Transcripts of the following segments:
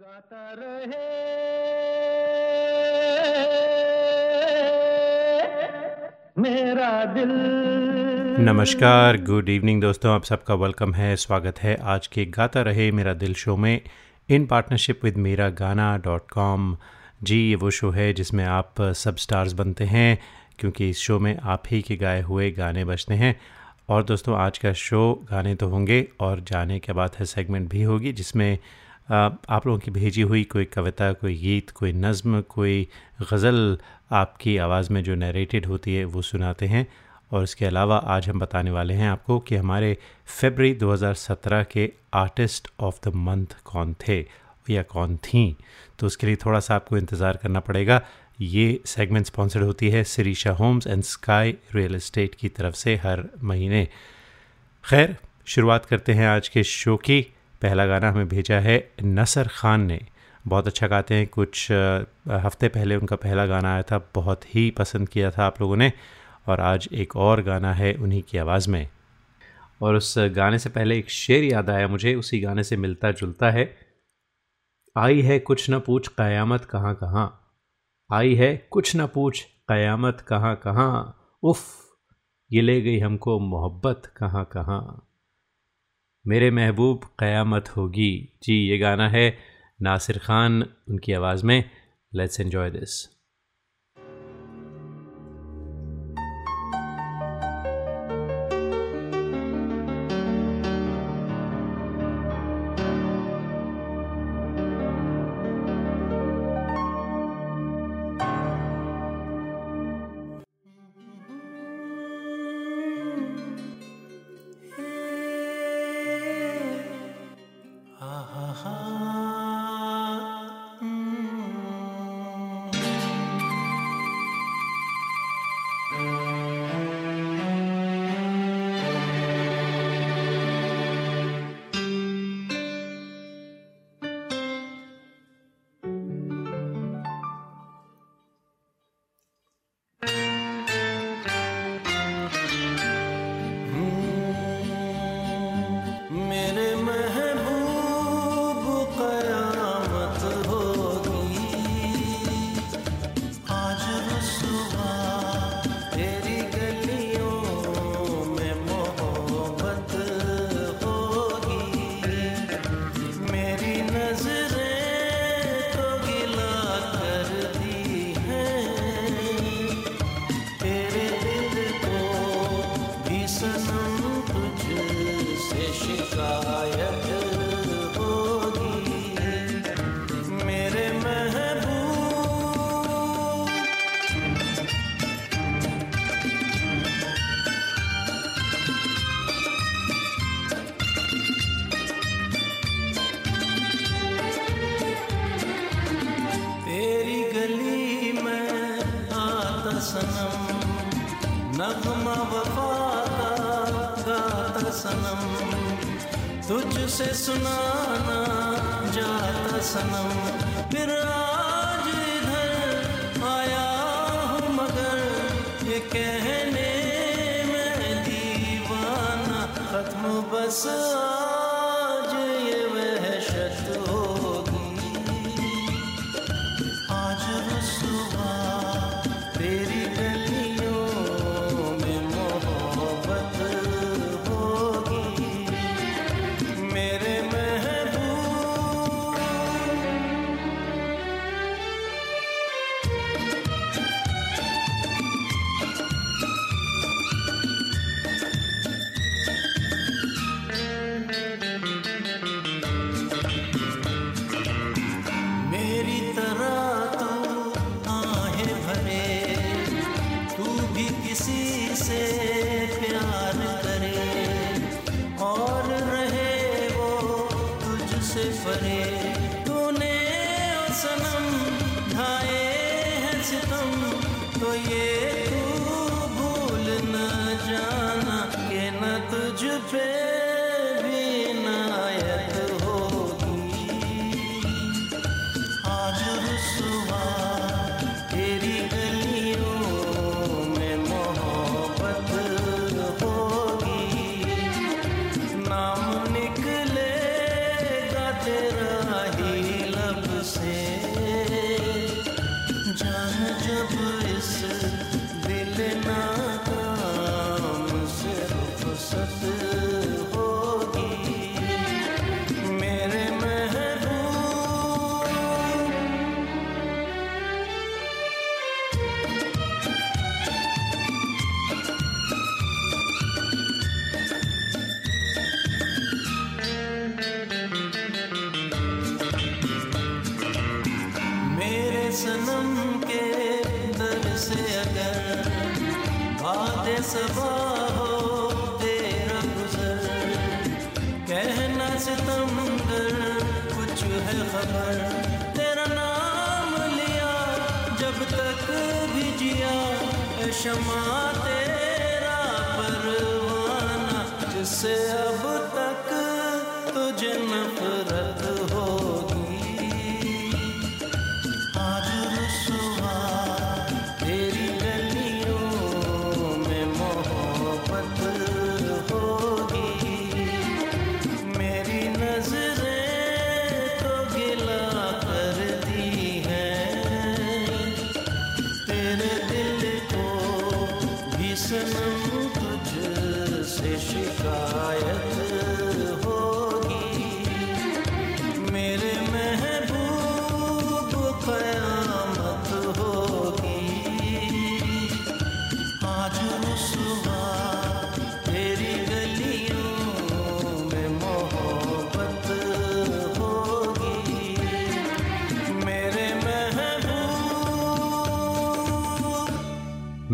गाता रहे। मेरा दिल। नमस्कार गुड इवनिंग दोस्तों, आप सबका वेलकम है, स्वागत है। आज के गाता रहे मेरा दिल शो में इन पार्टनरशिप विद मेरा गाना डॉट कॉम जी, ये वो शो है जिसमें आप सब स्टार्स बनते हैं, क्योंकि इस शो में आप ही के गाए हुए गाने बजते हैं। और दोस्तों, आज का शो गाने तो होंगे, और जाने के बाद है सेगमेंट भी होगी, जिसमें आप लोगों की भेजी हुई कोई कविता, कोई गीत, कोई नज़म, कोई गज़ल आपकी आवाज़ में जो नरेटेड होती है, वो सुनाते हैं। और इसके अलावा आज हम बताने वाले हैं आपको कि हमारे फेबररी 2017 के आर्टिस्ट ऑफ़ द मंथ कौन थे या कौन थी। तो उसके लिए थोड़ा सा आपको इंतज़ार करना पड़ेगा। ये सेगमेंट स्पॉन्सर्ड होती है Sirisha homes and sky real estate की तरफ़ से हर महीने। खैर, शुरुआत करते हैं आज के शो की। पहला गाना हमें भेजा है नसर ख़ान ने। बहुत अच्छा गाते हैं। कुछ हफ़्ते पहले उनका पहला गाना आया था, बहुत ही पसंद किया था आप लोगों ने। और आज एक और गाना है उन्हीं की आवाज़ में। और उस गाने से पहले एक शेर याद आया मुझे, उसी गाने से मिलता जुलता है। आई है कुछ न पूछ क़यामत कहाँ कहाँ। आई है कुछ न पूछ क़यामत कहाँ कहाँ। उफ़, ये ले गई हमको मोहब्बत कहाँ कहाँ। मेरे महबूब क़यामत होगी। जी, ये गाना है नासिर खान, उनकी आवाज़ में। लेट्स एन्जॉय दिस सुनाना जाता सनम। फिर आज इधर आया हूँ मगर ये कहने में दीवाना खत्म बस सबा हो, तेरा गुजर। कहना सितमगर कुछ है खबर। तेरा नाम लिया, जब तक भी जिया। क्षमा तेरा परवाना, जिससे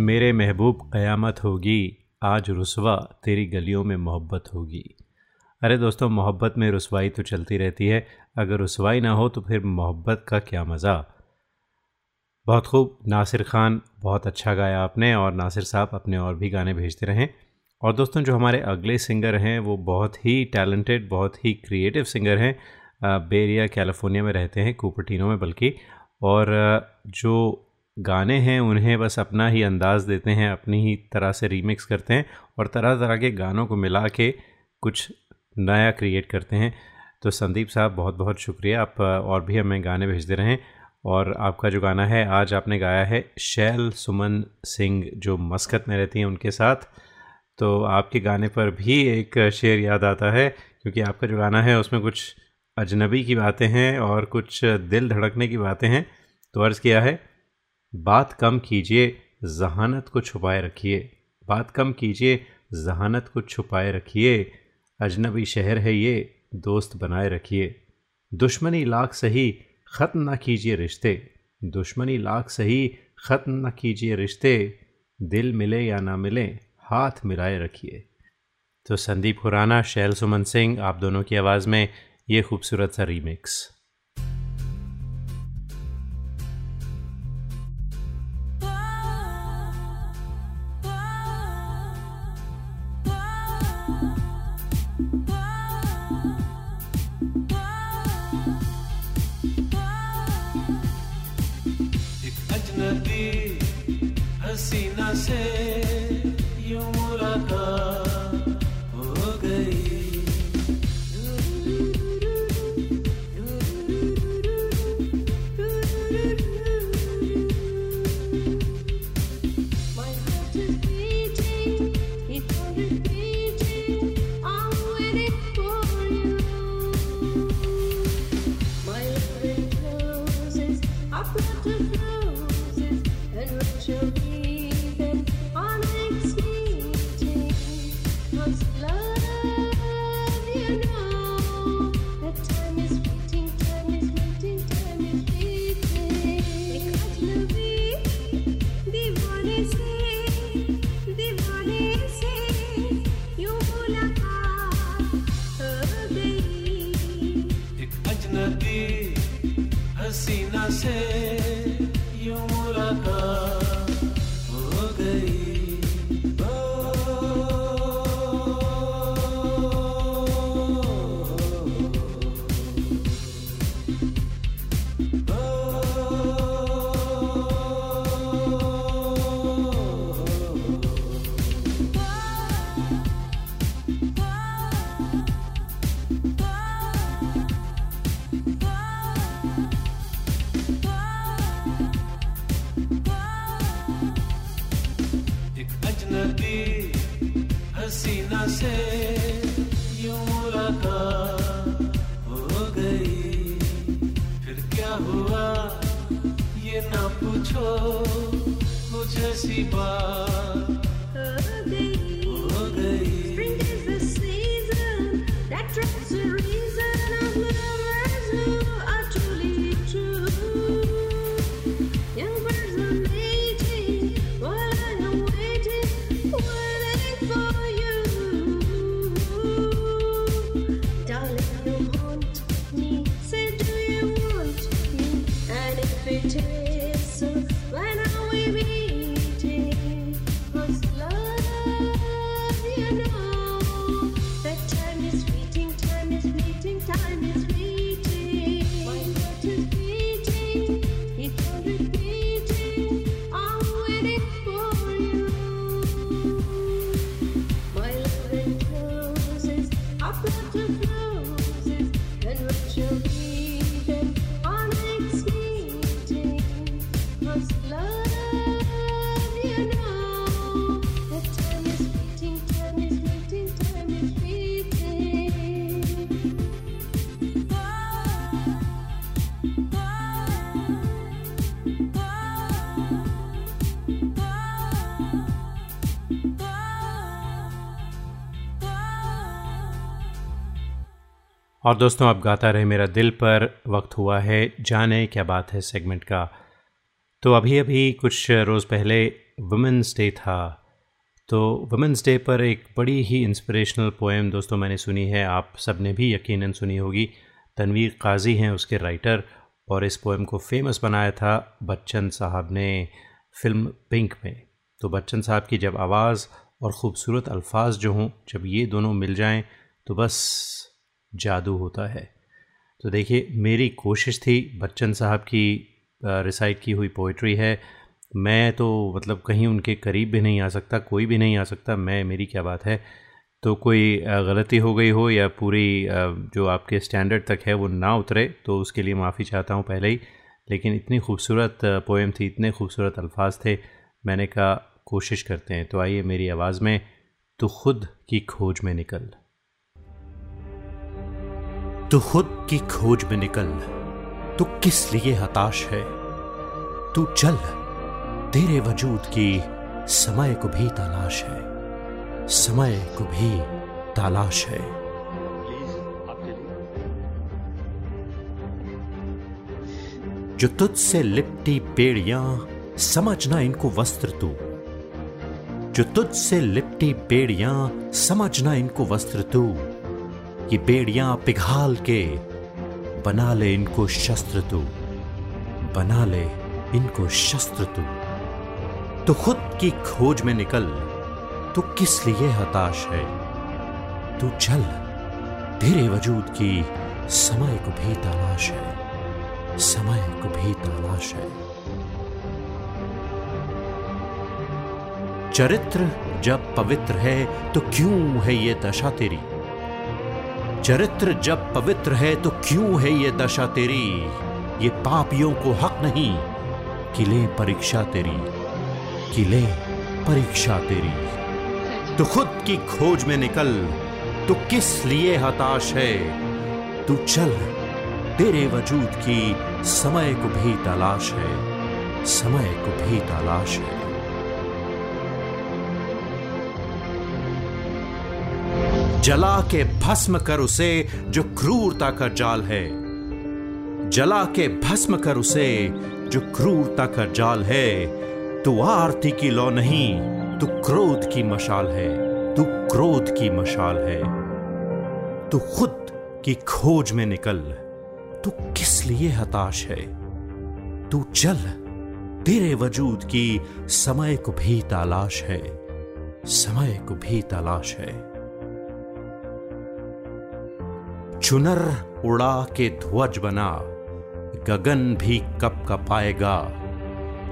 मेरे महबूब क़यामत होगी, आज रसवा तेरी गलियों में मोहब्बत होगी। अरे दोस्तों, मोहब्बत में रसवाई तो चलती रहती है, अगर रसवाई ना हो तो फिर मोहब्बत का क्या मज़ा। बहुत खूब, नासिर खान, बहुत अच्छा गाया आपने और नासिर साहब अपने और भी गाने भेजते रहें। और दोस्तों, जो हमारे अगले सिंगर हैं, वो बहुत ही टैलेंटेड, बहुत ही क्रिएटिव सिंगर हैं। बेरिया, कैलिफ़ोर्निया में रहते हैं, कुपरटिनो में बल्कि। और जो गाने हैं, उन्हें बस अपना ही अंदाज़ देते हैं, अपनी ही तरह से रीमिक्स करते हैं और तरह तरह के गानों को मिला के कुछ नया क्रिएट करते हैं। तो संदीप साहब बहुत बहुत शुक्रिया। आप और भी हमें गाने भेजते रहें और आपका जो गाना है, आज आपने गाया है शैल सुमन सिंह, जो मस्कत में रहती हैं उनके साथ। तो आपके गाने पर भी एक शेर याद आता है, क्योंकि आपका जो गाना है, उसमें कुछ अजनबी की बातें हैं और कुछ दिल धड़कने की बातें हैं। तो अर्ज़ किया है बात कम कीजिए, जहानत को छुपाए रखिए। बात कम कीजिए, जहानत को छुपाए रखिए। अजनबी शहर है ये, दोस्त बनाए रखिए। दुश्मनी लाख सही, ख़त्म ना कीजिए रिश्ते। दुश्मनी लाख सही, ख़त्म ना कीजिए रिश्ते। दिल मिले या ना मिले, हाथ मिलाए रखिए। तो संदीप खुराना शैल सुमन सिंह, आप दोनों की आवाज़ में ये खूबसूरत सा रीमिक्स You. और दोस्तों अब गाता रहे मेरा दिल पर, वक्त हुआ है, जाने क्या बात है सेगमेंट का। तो अभी अभी कुछ रोज़ पहले वुमेंस डे था तो वुमेंस डे पर एक बड़ी ही इंस्पिरेशनल पोएम दोस्तों मैंने सुनी है, आप सबने भी यकीनन सुनी होगी। तनवीर काजी हैं उसके राइटर और इस पोएम को फ़ेमस बनाया था बच्चन साहब ने फ़िल्म पिंक में। तो बच्चन साहब की जब आवाज़ और ख़ूबसूरत अल्फाज जो हों, जब ये दोनों मिल जाएँ तो बस जादू होता है। तो देखिए, मेरी कोशिश थी, बच्चन साहब की रिसाइट की हुई पोइट्री है। मैं तो मतलब कहीं उनके करीब भी नहीं आ सकता, कोई भी नहीं आ सकता, मैं, मेरी क्या बात है? तो कोई गलती हो गई हो या पूरी जो आपके स्टैंडर्ड तक है वो ना उतरे तो उसके लिए माफ़ी चाहता हूँ पहले ही। लेकिन इतनी खूबसूरत पोएम थी, इतने खूबसूरत अल्फाज थे, मैंने कहा, कोशिश करते हैं। तो आइए मेरी आवाज़ में तो खुद की खोज में निकल। तू खुद की खोज में निकल। तू किस लिए हताश है? तू चल। तेरे वजूद की समय को भी तलाश है। समय को भी तलाश है। जो तुझसे लिपटी बेड़ियाँ समझना इनको वस्त्र तू। जो तुझसे लिपटी बेड़ियाँ समझना इनको वस्त्र तू। ये बेड़ियाँ पिघाल के, बना ले इनको शस्त्र तू, बना ले इनको शस्त्र तू। तो खुद की खोज में निकल, तू किस लिए हताश है? तू चल, तेरे वजूद की समय को भी तलाश है, समय को भी तलाश है। चरित्र जब पवित्र है तो क्यों है ये दशा तेरी? चरित्र जब पवित्र है तो क्यों है ये दशा तेरी? ये पापियों को हक नहीं कि ले परीक्षा तेरी, कि ले परीक्षा तेरी। तो खुद की खोज में निकल तो किस लिए हताश है? तू चल, तेरे वजूद की समय को भी तलाश है, समय को भी तलाश है। जला के भस्म कर उसे जो क्रूरता का जाल है। जला के भस्म कर उसे जो क्रूरता का जाल है। तू आरती की लौ नहीं, तू क्रोध की मशाल है। तू क्रोध की मशाल है। तू खुद की खोज में निकल। तू किस लिए हताश है? तू चल, तेरे वजूद की समय को भी तलाश है। समय को भी तलाश है। चुनर उड़ा के ध्वज बना, गगन भी कप कपाएगा।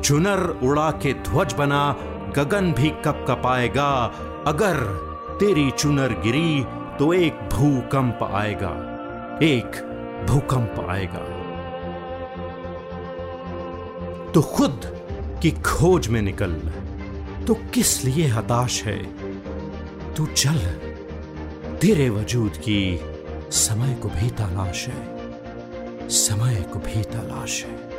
चुनर उड़ा के ध्वज बना, गगन भी कप कपाएगा। अगर तेरी चुनर गिरी तो एक भूकंप आएगा, एक भूकंप आएगा। तो खुद की खोज में निकल तो किस लिए हताश है? तू चल, तेरे वजूद की समय को भी तलाश है। समय को भी तलाश है।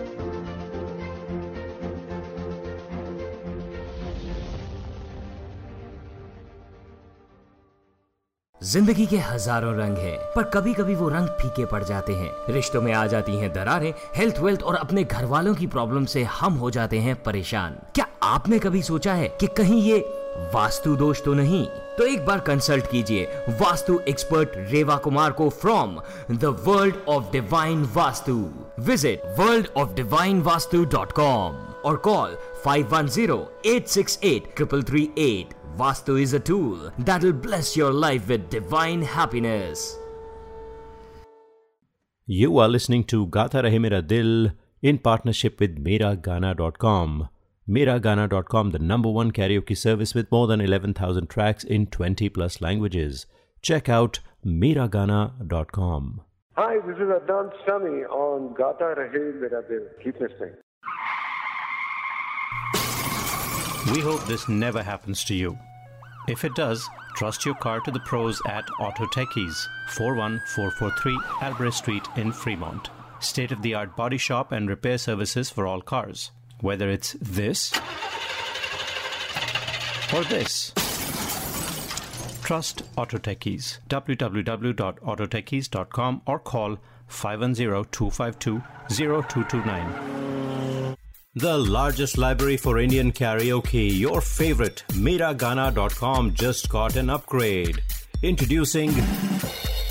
ज़िंदगी के हज़ारों रंग हैं, पर कभी कभी वो रंग फीके पड़ जाते हैं। रिश्तों में आ जाती हैं दरारें हेल्थ वेल्थ और अपने घर वालों की प्रॉब्लम से हम हो जाते हैं परेशान। क्या आपने कभी सोचा है कि कहीं ये वास्तु दोष तो नहीं? तो एक बार कंसल्ट कीजिए वास्तु एक्सपर्ट रेवा कुमार को from the world of divine vastu. Visit world of divine vastu dot com और call five one zero eight six eight triple three eight vastu is a tool that will bless your life with divine happiness you are listening to Gaata Rahe Mera Dil in partnership with Mera Gana dot com Miragana.com, the number one karaoke service with more than 11,000 tracks in 20 plus languages. Check out Miragana.com. Hi, this is Adnan Sami on Gata Rahe Mera Dil. Keep listening. We hope this never happens to you. If it does, trust your car to the pros at Auto Techies, 41443 Albrecht Street in Fremont. State of the art body shop and repair services for all cars. Whether it's this or this. Trust Auto Techies. www.autotechies.com or call 510-252-0229. The largest library for Indian karaoke, your favorite, Miragana.com just got an upgrade. Introducing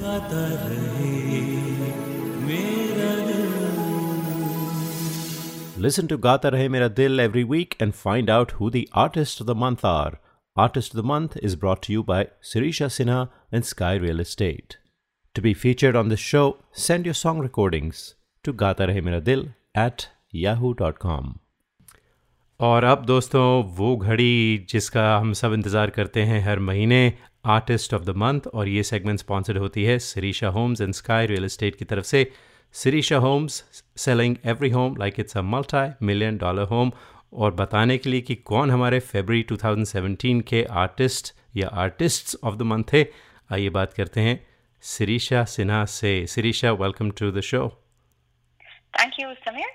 गाता रहे मेरा दिल Listen to Gata Rahe Mera Dil every week and find out who the artists of the month are. Artist of the Month is brought to you by Sirisha Sinha and Sky Real Estate. To be featured on this show, send your song recordings to Gata Rahe Mera Dil at yahoo.com. और अब दोस्तों वो घड़ी जिसका हम सब इंतज़ार करते हैं हर महीने आर्टिस्ट ऑफ़ द मंथ और ये सेगमेंट स्पॉन्सर्ड होती है Sirisha homes and sky real estate की तरफ़ से Sirisha homes selling every home like it's a multi million dollar home और बताने के लिए कि कौन हमारे फेबररी 2017 के आर्टिस्ट या आर्टिस्ट्स ऑफ़ द मंथ थे आइए बात करते हैं सिरीशा सिन्हा से Sirisha welcome to the show thank you Samir.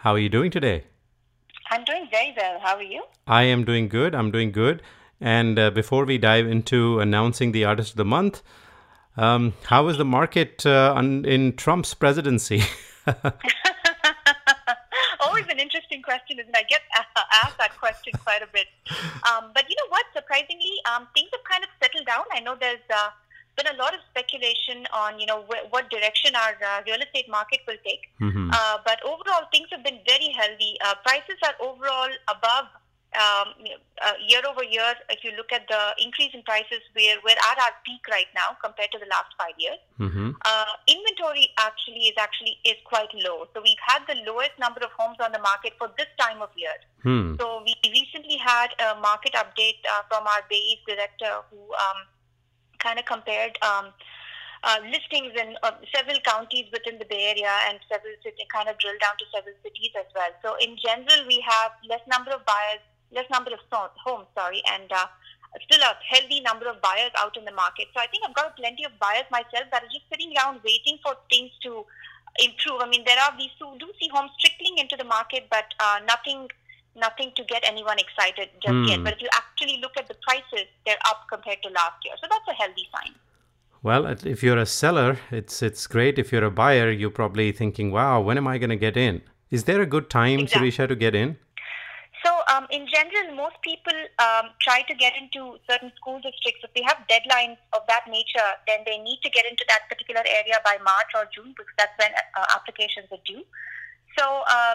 How are you doing today I'm doing very well. How are you? I am doing good. I'm doing good. And uh, before we dive into announcing the artist of the month, um, how is the market uh, un- in Trump's presidency? Always an interesting question, isn't it? I get asked that question quite a bit. Um, but you know what? Surprisingly, um, things have kind of settled down. I know there's uh, been a lot of speculation on, you know, wh- what direction our uh, real estate market will take. Mhm. Uh, but overall, things have been very healthy. Uh, prices are overall above um, uh, year over year. If you look at the increase in prices, we're, we're at our peak right now compared to the last five years. mm-hmm. Uh, inventory actually is actually is quite low. So we've had the lowest number of homes on the market for this time of year. Hmm. So we recently had a market update uh, from our Bay East director who um, kind of compared um, uh, listings in uh, several counties within the Bay Area and several city, kind of drilled down to several cities as well. So in general, we have less number of buyers, less number of so- homes, sorry, and uh, still a healthy number of buyers out in the market. So I think I've got plenty of buyers myself that are just sitting around waiting for things to improve. I mean, there are these who do see homes trickling into the market, but uh, nothing nothing to get anyone excited just yet. Hmm. But if you actually look at the prices, they're up compared to last year. So that's a healthy sign. Well, if you're a seller, it's it's great. If you're a buyer, you're probably thinking, "Wow, when am I going to get in?" Is there a good time, Exactly. Sirisha, to get in? So, um, in general, most people um, try to get into certain school districts. If they have deadlines of that nature, then they need to get into that particular area by March or June because that's when uh, applications are due. So, uh,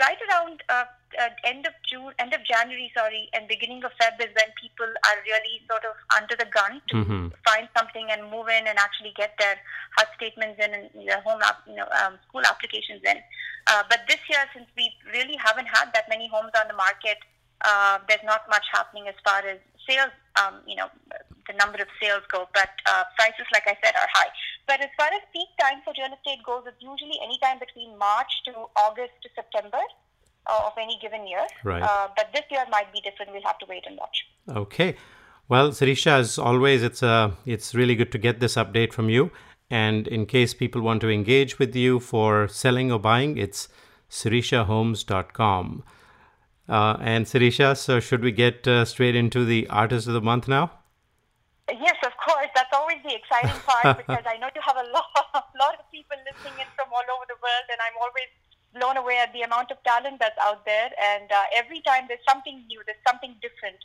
right around uh, uh, end of June, end of January, sorry, and beginning of Feb is when people are really sort of under the gun to Mhm. find something and move in and actually get their HUD statements in and their home, app, you know, um, school applications in. Uh, but this year, since we really haven't had that many homes on the market, uh, there's not much happening as far as sales, um, you know, the number of sales go. But uh, prices, like I said, are high. But as far as peak time for real estate goes, it's usually any time between March to August to September uh, of any given year. Right. Uh, but this year might be different. We'll have to wait and watch. Okay. Well, Sirisha, as always, it's uh, it's really good to get this update from you. And in case people want to engage with you for selling or buying, it's sirishahomes.com. Uh, and Sirisha, so should we get uh, straight into the artist of the month now? Yes, of course. That's always the exciting part because I know you have a lot, lot of people listening in from all over the world, and I'm always blown away at the amount of talent that's out there. And uh, every time there's something new, there's something different,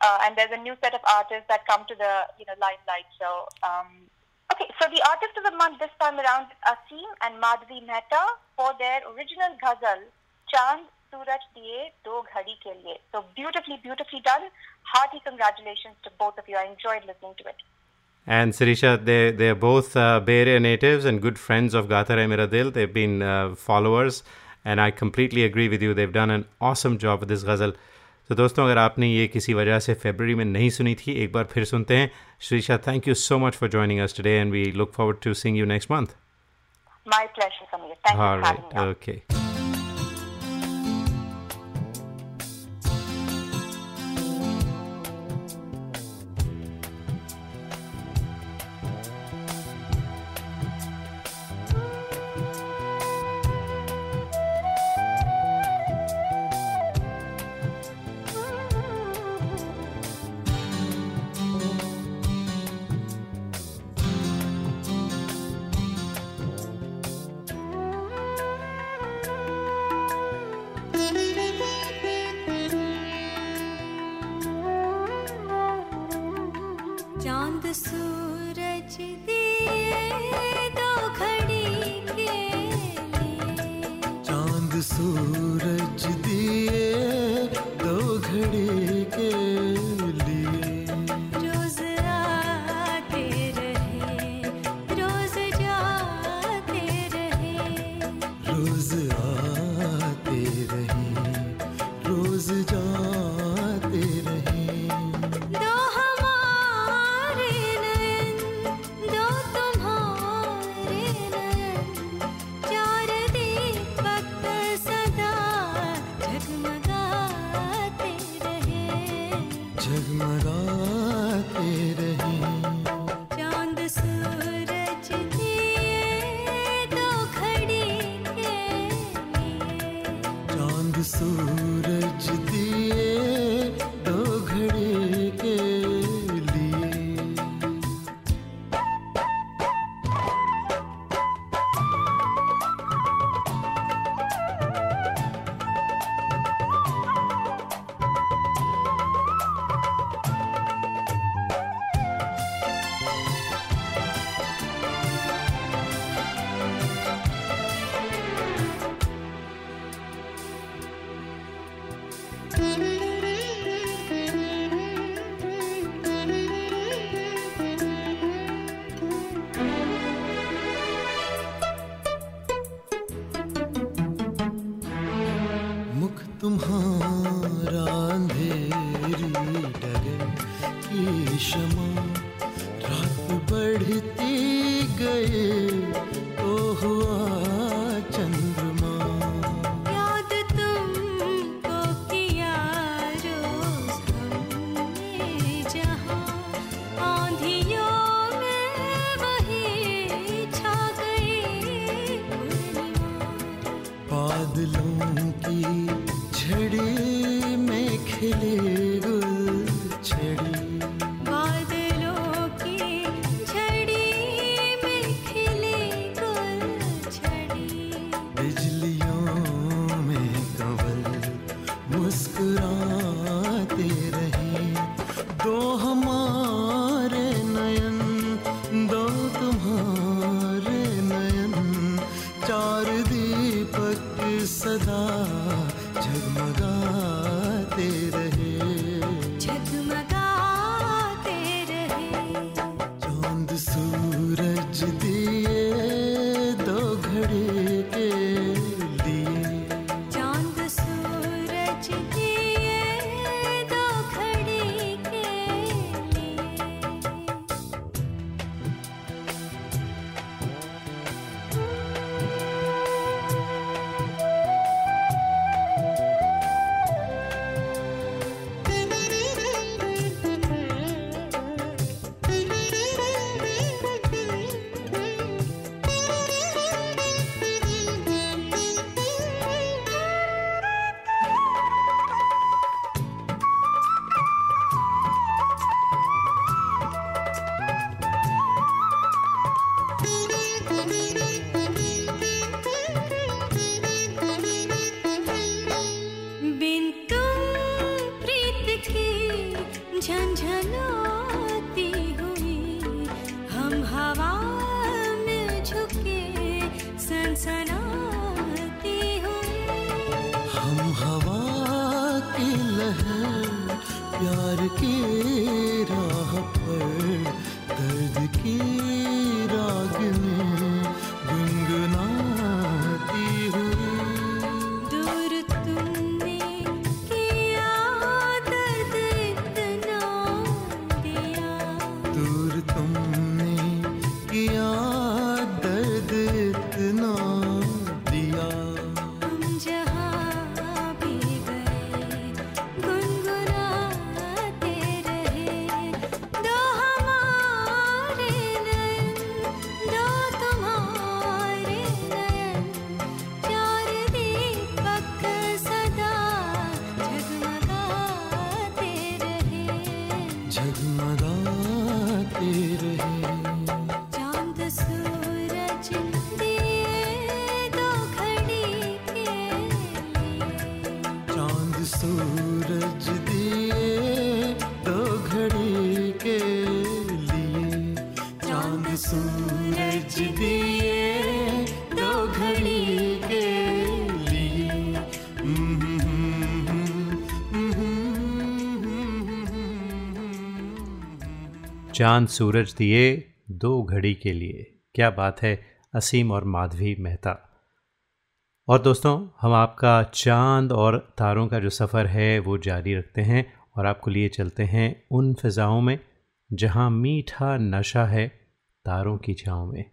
uh, and there's a new set of artists that come to the you know limelight. So, um, okay, so the artist of the month this time around is Asim and Madhvi Mehta for their original ghazal Chand Suraj Diye Do Ghadi Ke Liye. So beautifully, beautifully done. Hearty congratulations to both of you. I enjoyed listening to it. And Sirisha, they they're both uh, Bay Area natives and good friends of Gata Rahe Mera Dil. They've been uh, followers, and I completely agree with you. They've done an awesome job with this ghazal. तो दोस्तों अगर आपने ये किसी वजह से फरवरी में नहीं सुनी थी एक बार फिर सुनते हैं Shrisha thank you so much for joining us today and we look forward to seeing you next month My pleasure, Samir. Thank you for having me. on. Okay चाँद सूरज दिए दो घड़ी के लिए। चाँद सूरज दिए दो घड़ी चाँद सूरज दिए दो घड़ी के लिए। क्या बात है, असीम और माधवी मेहता। और दोस्तों, हम आपका चाँद और तारों का जो सफ़र है, वो जारी रखते हैं और आपको लिए चलते हैं उन फ़िज़ाओं में, जहाँ मीठा नशा है तारों की छाँव में।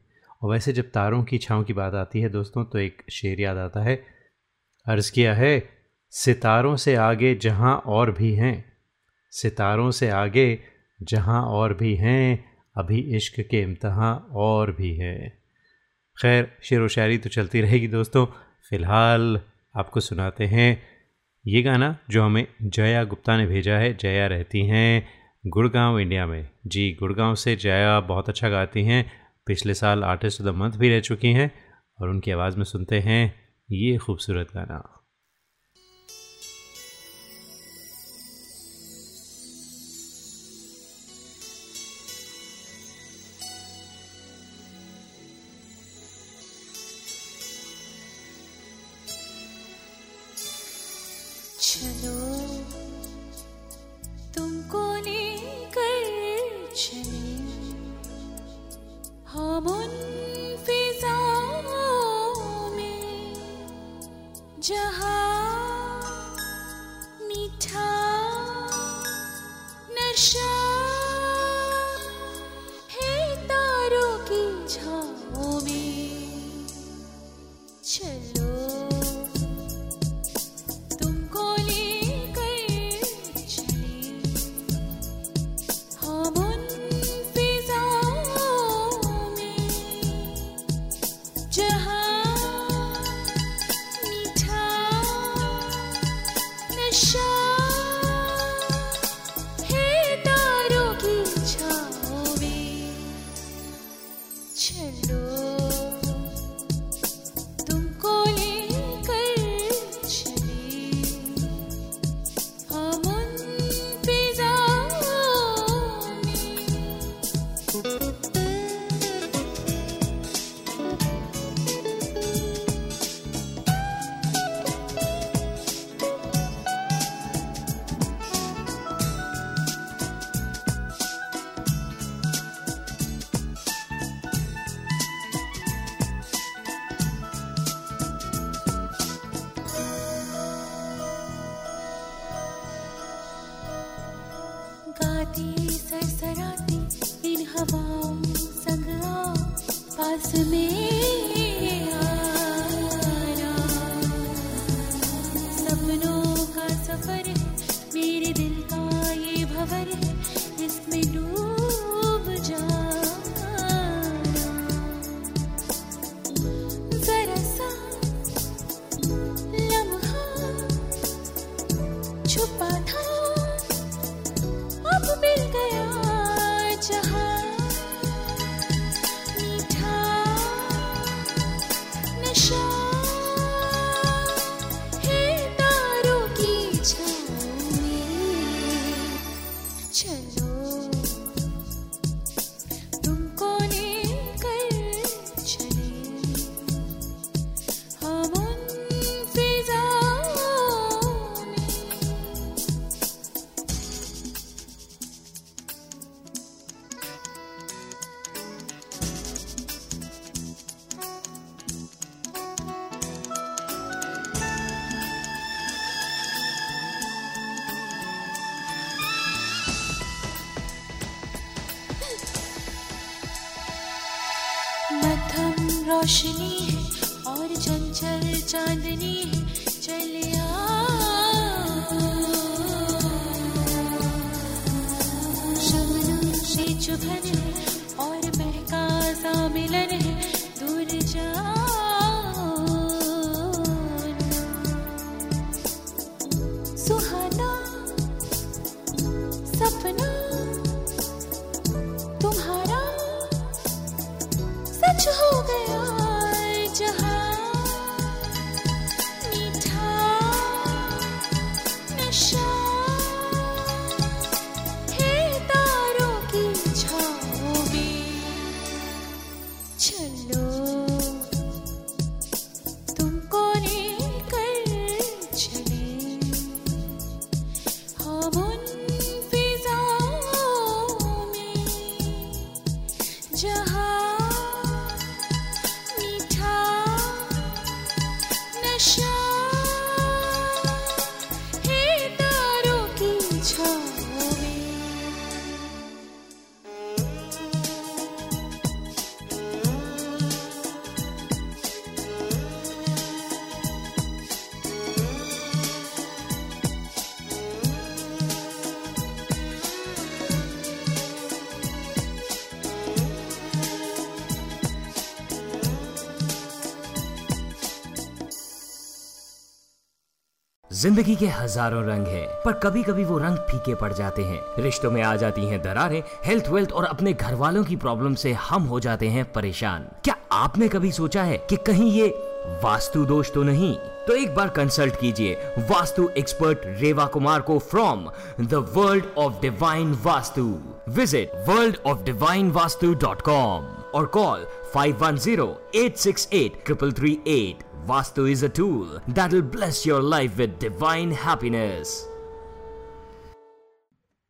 और वैसे जब तारों की छाँव की बात आती है दोस्तों तो एक शेर याद आता है। अर्ज़ किया है, सितारों से आगे जहाँ और भी हैं, सितारों से आगे जहाँ और भी हैं, अभी इश्क के इम्तहां और भी हैं। खैर, शेर व शायरी तो चलती रहेगी दोस्तों। फ़िलहाल आपको सुनाते हैं ये गाना जो हमें जया गुप्ता ने भेजा है। जया रहती हैं गुड़गांव, इंडिया में। जी, गुड़गांव से जया बहुत अच्छा गाती हैं। पिछले साल आर्टिस्ट ऑफ़ द मंथ भी रह चुकी हैं और उनकी आवाज़ में सुनते हैं ये खूबसूरत गाना। चलो roshni ज़िंदगी के हज़ारों रंग हैं, पर कभी कभी वो रंग फीके पड़ जाते हैं। रिश्तों में आ जाती हैं दरारें हेल्थ वेल्थ और अपने घर वालों की प्रॉब्लम से हम हो जाते हैं परेशान। क्या आपने कभी सोचा है कि कहीं ये वास्तु दोष तो नहीं? तो एक बार कंसल्ट कीजिए वास्तु एक्सपर्ट रेवा कुमार को from the world of divine vastu. Visit world of divine vastu dot com और call 510-868-3338. Vastu is a tool that'll bless your life with divine happiness.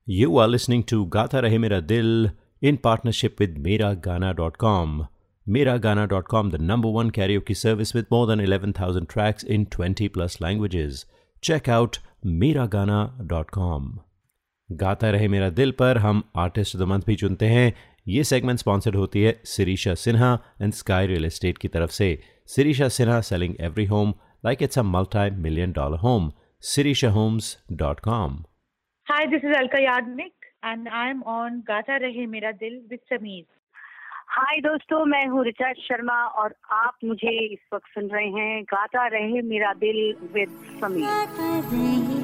You are listening to Gata Rahe Mera Dil in partnership with Miragana.com. Miragana.com, the number one karaoke service with more than 11,000 tracks in 20 plus languages. Check out Miragana.com. गाता रहे मेरा दिल पर हम artist of the month भी चुनते हैं ये सेगमेंट स्पॉन्सर्ड होती है Sirisha Sinha and sky real estate की तरफ़ से every home like it's a multi million dollar home Sirisha homes dot com Hi, this is Alka Yagnik and I'm on Gata Rahe Mera Dil with Sameer. Hi दोस्तों मैं हूँ ऋचा शर्मा और आप मुझे इस वक्त सुन रहे हैं Gaata Rahe Mera Dil with Sameer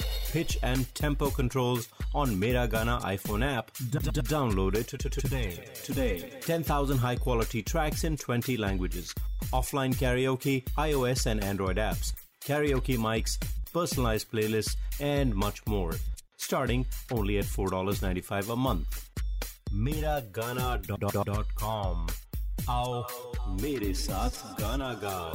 pitch and tempo controls on Miragana iPhone app. D- d- download it t- t- today. Today. 10,000 high quality tracks in 20 languages. Offline karaoke, iOS and Android apps. Karaoke mics, personalized playlists, and much more. Starting only at $4.95 a month. Miragana.com. आओ मेरे साथ गाना गाओ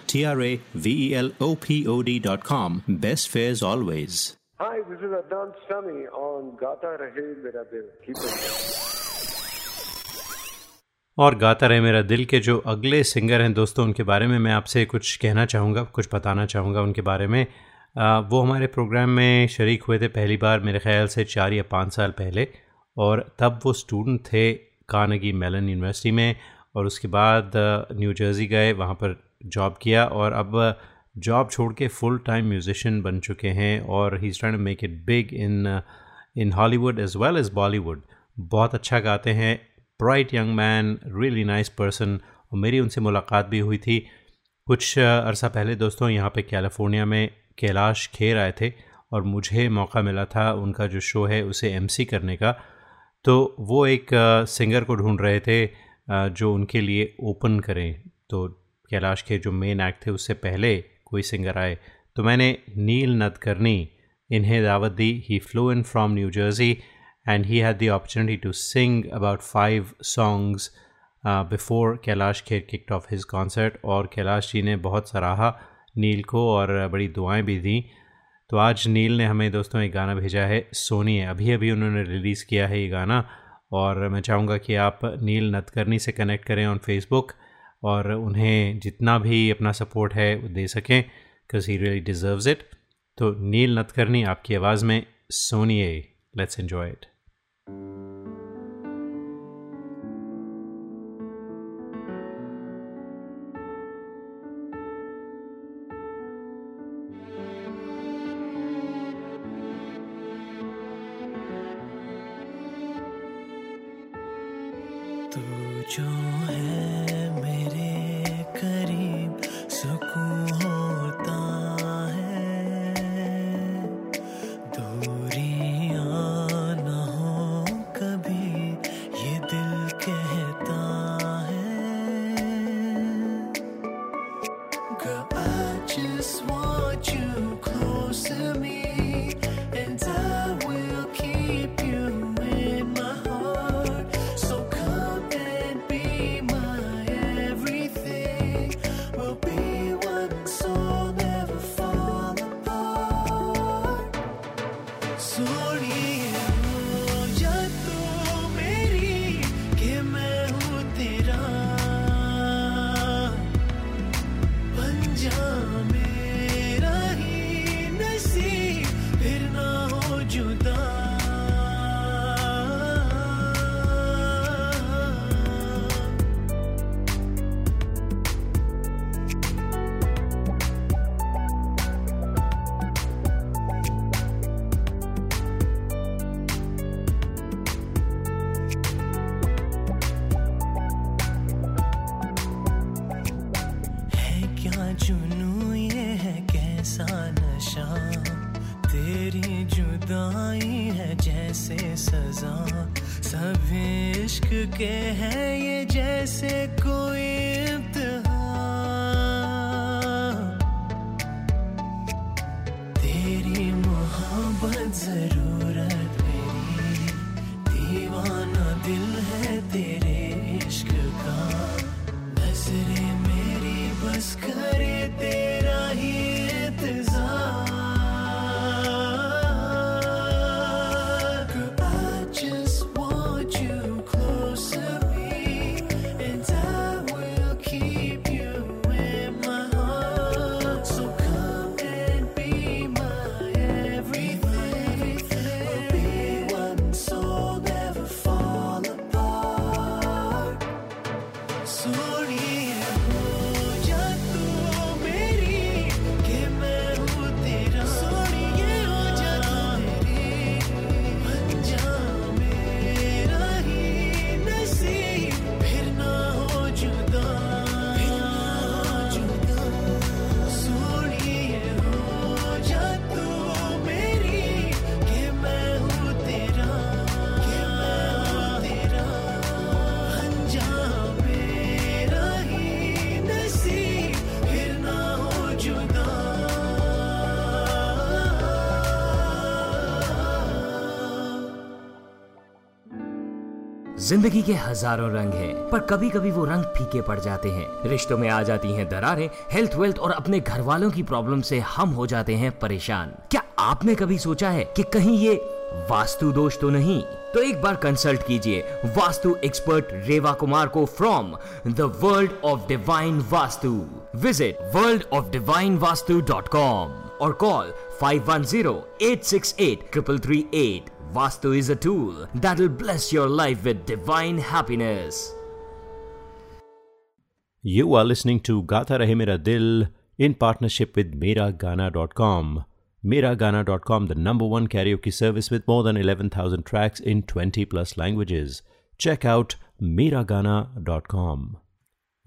T R A V E L O P O D.com. Best fares always. Hi, this is Adnan Sami on Gata Rahe Mera Dil. Keep it. और गाता रहे मेरा दिल के जो अगले सिंगर हैं दोस्तों उनके बारे में मैं आपसे कुछ कहना चाहूँगा कुछ बताना चाहूँगा उनके बारे में आ, वो हमारे प्रोग्राम में शरीक हुए थे पहली बार मेरे ख्याल से चार या पाँच साल पहले और तब वो स्टूडेंट थे कानगी मेलन यूनिवर्सिटी में और उसके बाद न्यू जर्सी गए वहाँ पर जॉब किया और अब जॉब छोड़ के फुल टाइम म्यूजिशियन बन चुके हैं और he trying to make it big in in Hollywood as well as Bollywood बहुत अच्छा गाते हैं। Bright young man really nice person और मेरी उनसे मुलाकात भी हुई थी। कुछ अरसा पहले दोस्तों यहाँ पे कैलिफ़ोर्निया में कैलाश खेर आए थे और मुझे मौका मिला था उनका जो शो है उसे एमसी करने का। तो वो एक सिंगर को ढूंढ रहे थे जो उनके लिए ओपन करें। तो कैलाश के जो मेन एक्ट थे उससे पहले कोई सिंगर आए। तो मैंने नील नदकर्नी इन्हें दावत दी। He flow in from New Jersey and he had the opportunity sing about five songs uh, before Kailash Kher kicked off his concert और कैलाश जी ने बहुत सराहा नील को और बड़ी दुआएँ भी दी। तो आज नील ने हमें दोस्तों एक गाना भेजा है सोनिए अभी अभी उन्होंने रिलीज़ किया है ये गाना और मैं चाहूँगा कि आप नील नतकर्नी से कनेक्ट करें ऑन फेसबुक और उन्हें जितना भी अपना सपोर्ट है, वो दे सकें because he really deserves it तो नील नतकर्नी आपकी आवाज़ में, सोनिए लेट्स एन्जॉय इट तेरी मोहब्बत ज़रूरत मेरी। दीवाना ज़िंदगी के हज़ारों रंग हैं, पर कभी कभी वो रंग फीके पड़ जाते हैं। रिश्तों में आ जाती हैं दरारें हेल्थ वेल्थ और अपने घर वालों की प्रॉब्लम से हम हो जाते हैं परेशान। क्या आपने कभी सोचा है कि कहीं ये वास्तु दोष तो नहीं? तो एक बार कंसल्ट कीजिए वास्तु एक्सपर्ट रेवा कुमार को from the world of divine vastu. Visit world of divine vastu dot com और call 510-868-3338. Vastu is a tool that'll bless your life with divine happiness. You are listening to Gata Rahe Mera Dil in partnership with Miragana.com. Miragana.com, the number one karaoke service with more than 11,000 tracks in 20 plus languages. Check out Miragana.com.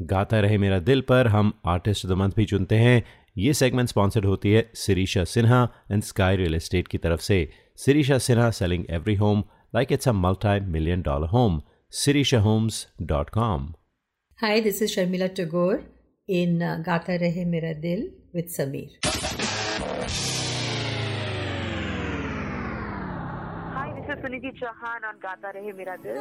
गाता रहे मेरा दिल पर हम artist of the month भी चुनते हैं ये सेगमेंट स्पॉन्सर्ड होती है Sirisha Sinha and sky real estate की तरफ़ से Sirisha Sinha selling every home like it's a multi million dollar home. SirishaHomes.com. Hi, this is Sharmila Tagore in uh, Gata Rehe Mera Dil with Sameer. Hi, this is Sunidhi Jahan on Gata Rehe Mera Dil.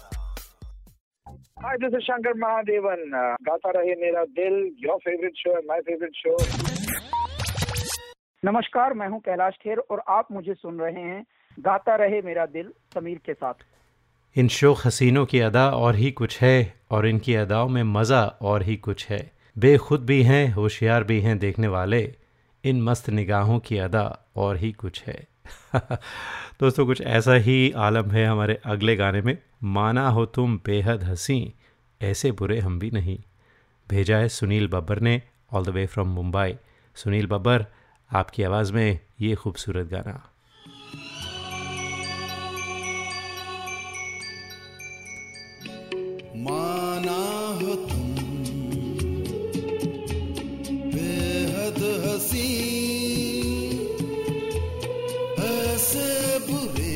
Hi, this is Shankar Mahadevan. Uh, Gaata Rahe Mera Dil your favourite show my favourite show नमस्कार मैं हूँ कैलाश खेर और आप मुझे सुन रहे हैं गाता रहे मेरा दिल समीर के साथ। इन शो हसीनों की अदा और ही कुछ है और इनकी अदाओं में मज़ा और ही कुछ है। बेखुद भी हैं होशियार भी हैं देखने वाले। इन मस्त निगाहों की अदा और ही कुछ है। दोस्तों, कुछ ऐसा ही आलम है हमारे अगले गाने में। माना हो तुम बेहद हसी, ऐसे बुरे हम भी नहीं। भेजा है सुनील बब्बर ने all the way from Mumbai. Sunil Babbar, आपकी आवाज़ में ये खूबसूरत गाना। माँ से बुरे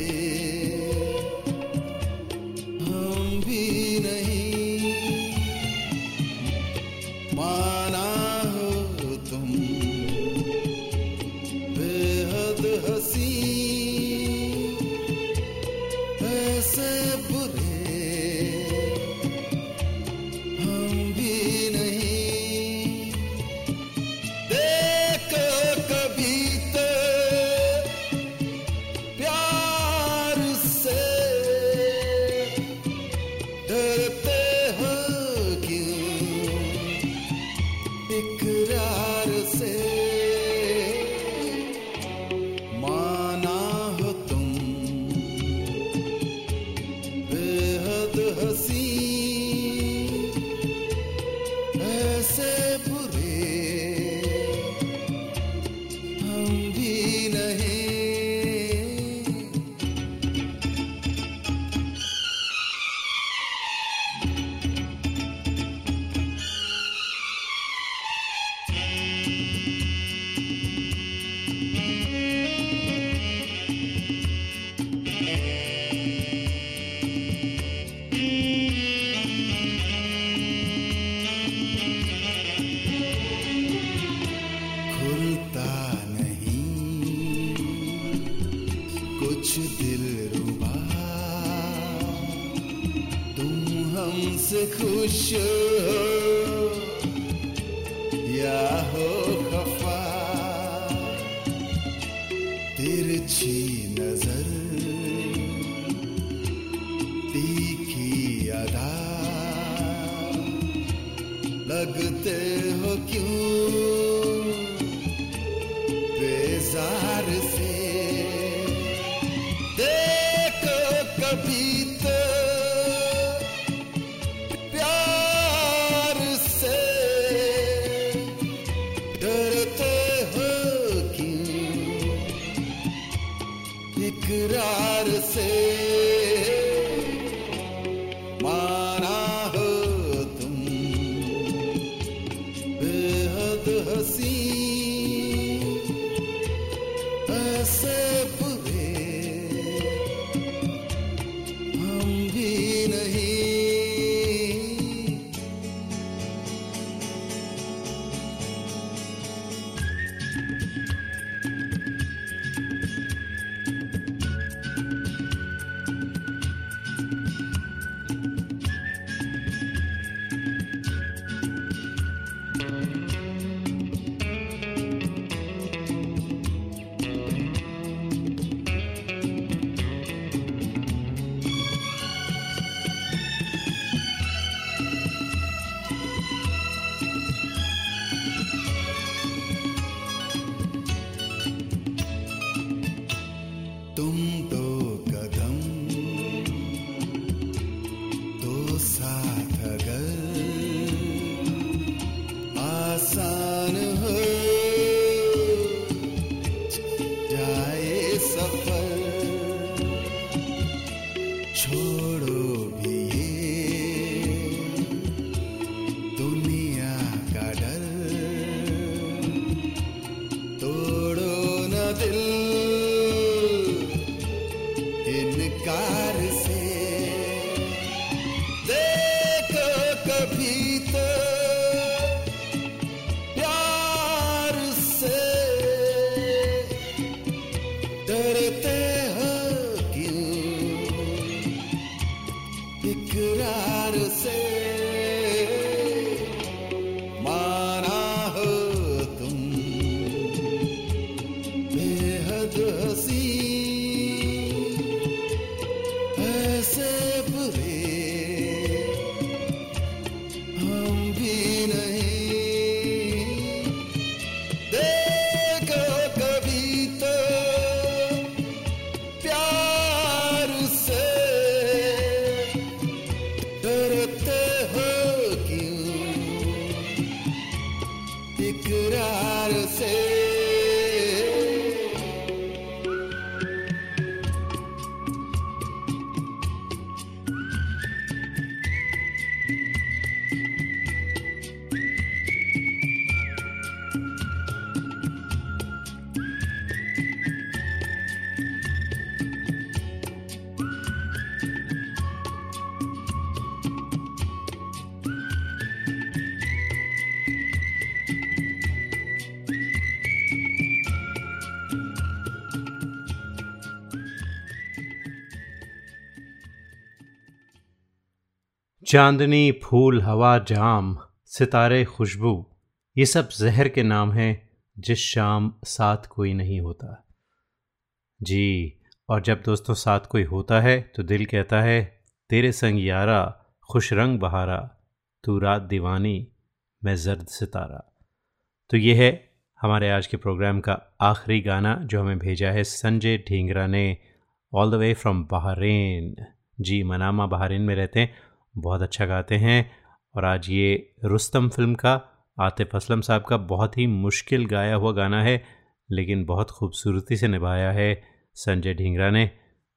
अदा। लगते हो क्यों? चांदनी, फूल, हवा, जाम, सितारे, खुशबू, ये सब जहर के नाम हैं जिस शाम साथ कोई नहीं होता। जी, और जब दोस्तों साथ कोई होता है तो दिल कहता है, तेरे संग यारा, खुश रंग बहारा, तू रात दीवानी, मैं जर्द सितारा। तो ये है हमारे आज के प्रोग्राम का आखिरी गाना जो हमें भेजा है संजय ढींगरा ने all the way from Bahrain ji, Manama Bahrain में रहते हैं। बहुत अच्छा गाते हैं। और आज ये रुस्तम फ़िल्म का, आतिफ असलम साहब का बहुत ही मुश्किल गाया हुआ गाना है, लेकिन बहुत खूबसूरती से निभाया है संजय ढींगरा ने।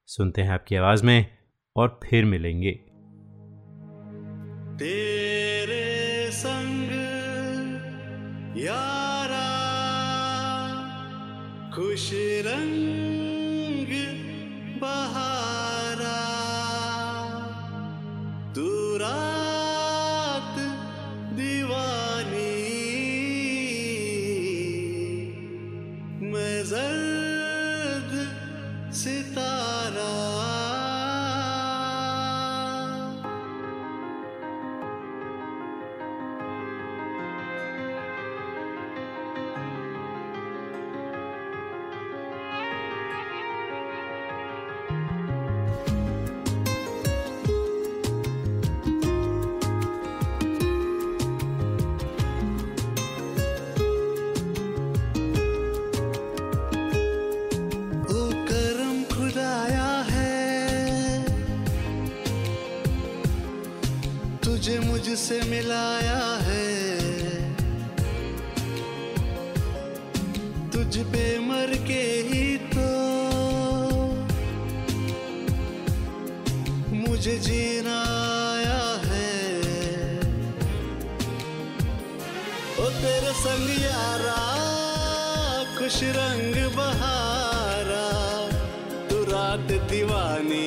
सुनते हैं आपकी आवाज़ में और फिर मिलेंगे। तेरे संग यारा खुश रंग मुझसे मिलाया है। तुझ पे मर के ही तो मुझे जीना आया है। ओ तेरे संग यारा, खुश रंग बहारा, तू रात दीवानी,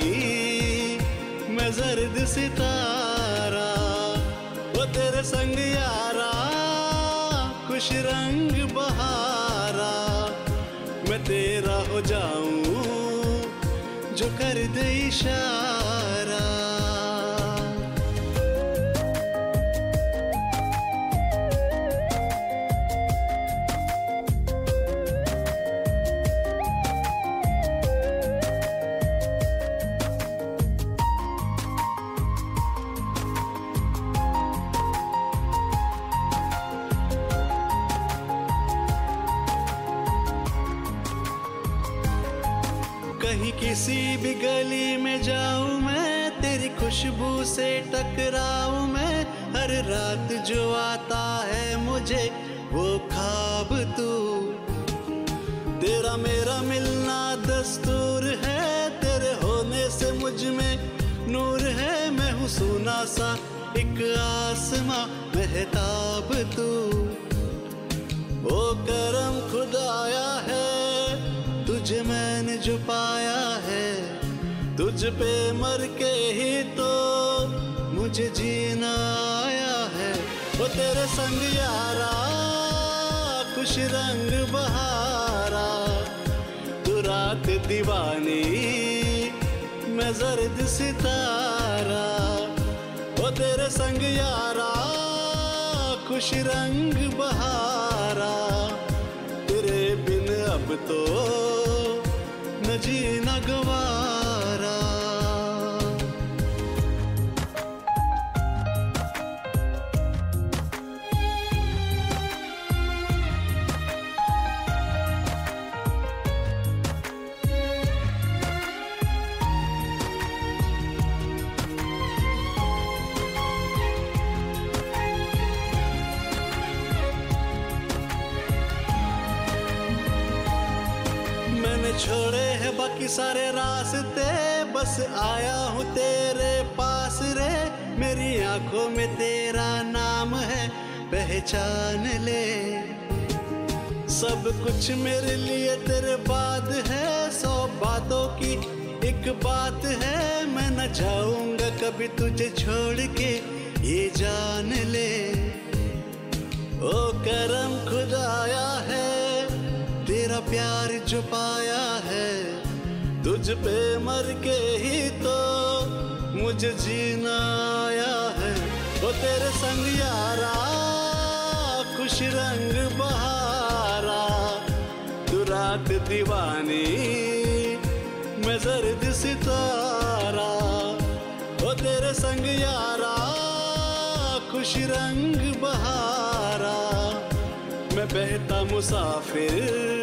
मैं जर्द सितारा। संग यारा खुश रंग बहारा। मैं तेरा हो जाऊँ जो कर दे इशारा। तुझ पे मर के ही तो मुझे जीना आया है। वो तेरे संग यारा, खुश रंग बहारा। तू रात दीवानी, मैं जर्द सितारा। वो तेरे संग यारा, खुश रंग बहारा। तेरे बिन अब तो न जीना गवारा। सारे रास्ते बस आया हूँ तेरे पास रे। मेरी आँखों में तेरा नाम है, पहचान ले। सब कुछ मेरे लिए तेरे बाद है, सौ बातों की एक बात है। मैं न जाऊँगा कभी तुझे छोड़ के, ये जान ले। ओ करम खुदाया है, तेरा प्यार जो पाया है। तुझ पे मर के ही तो मुझे जीना आया है। वो तेरे संग यारा, खुश रंग बहारा। तू रात दीवानी, मैं जर्द सितारा। वो तेरे संग यारा, खुश रंग बहारा। मैं बहता मुसाफिर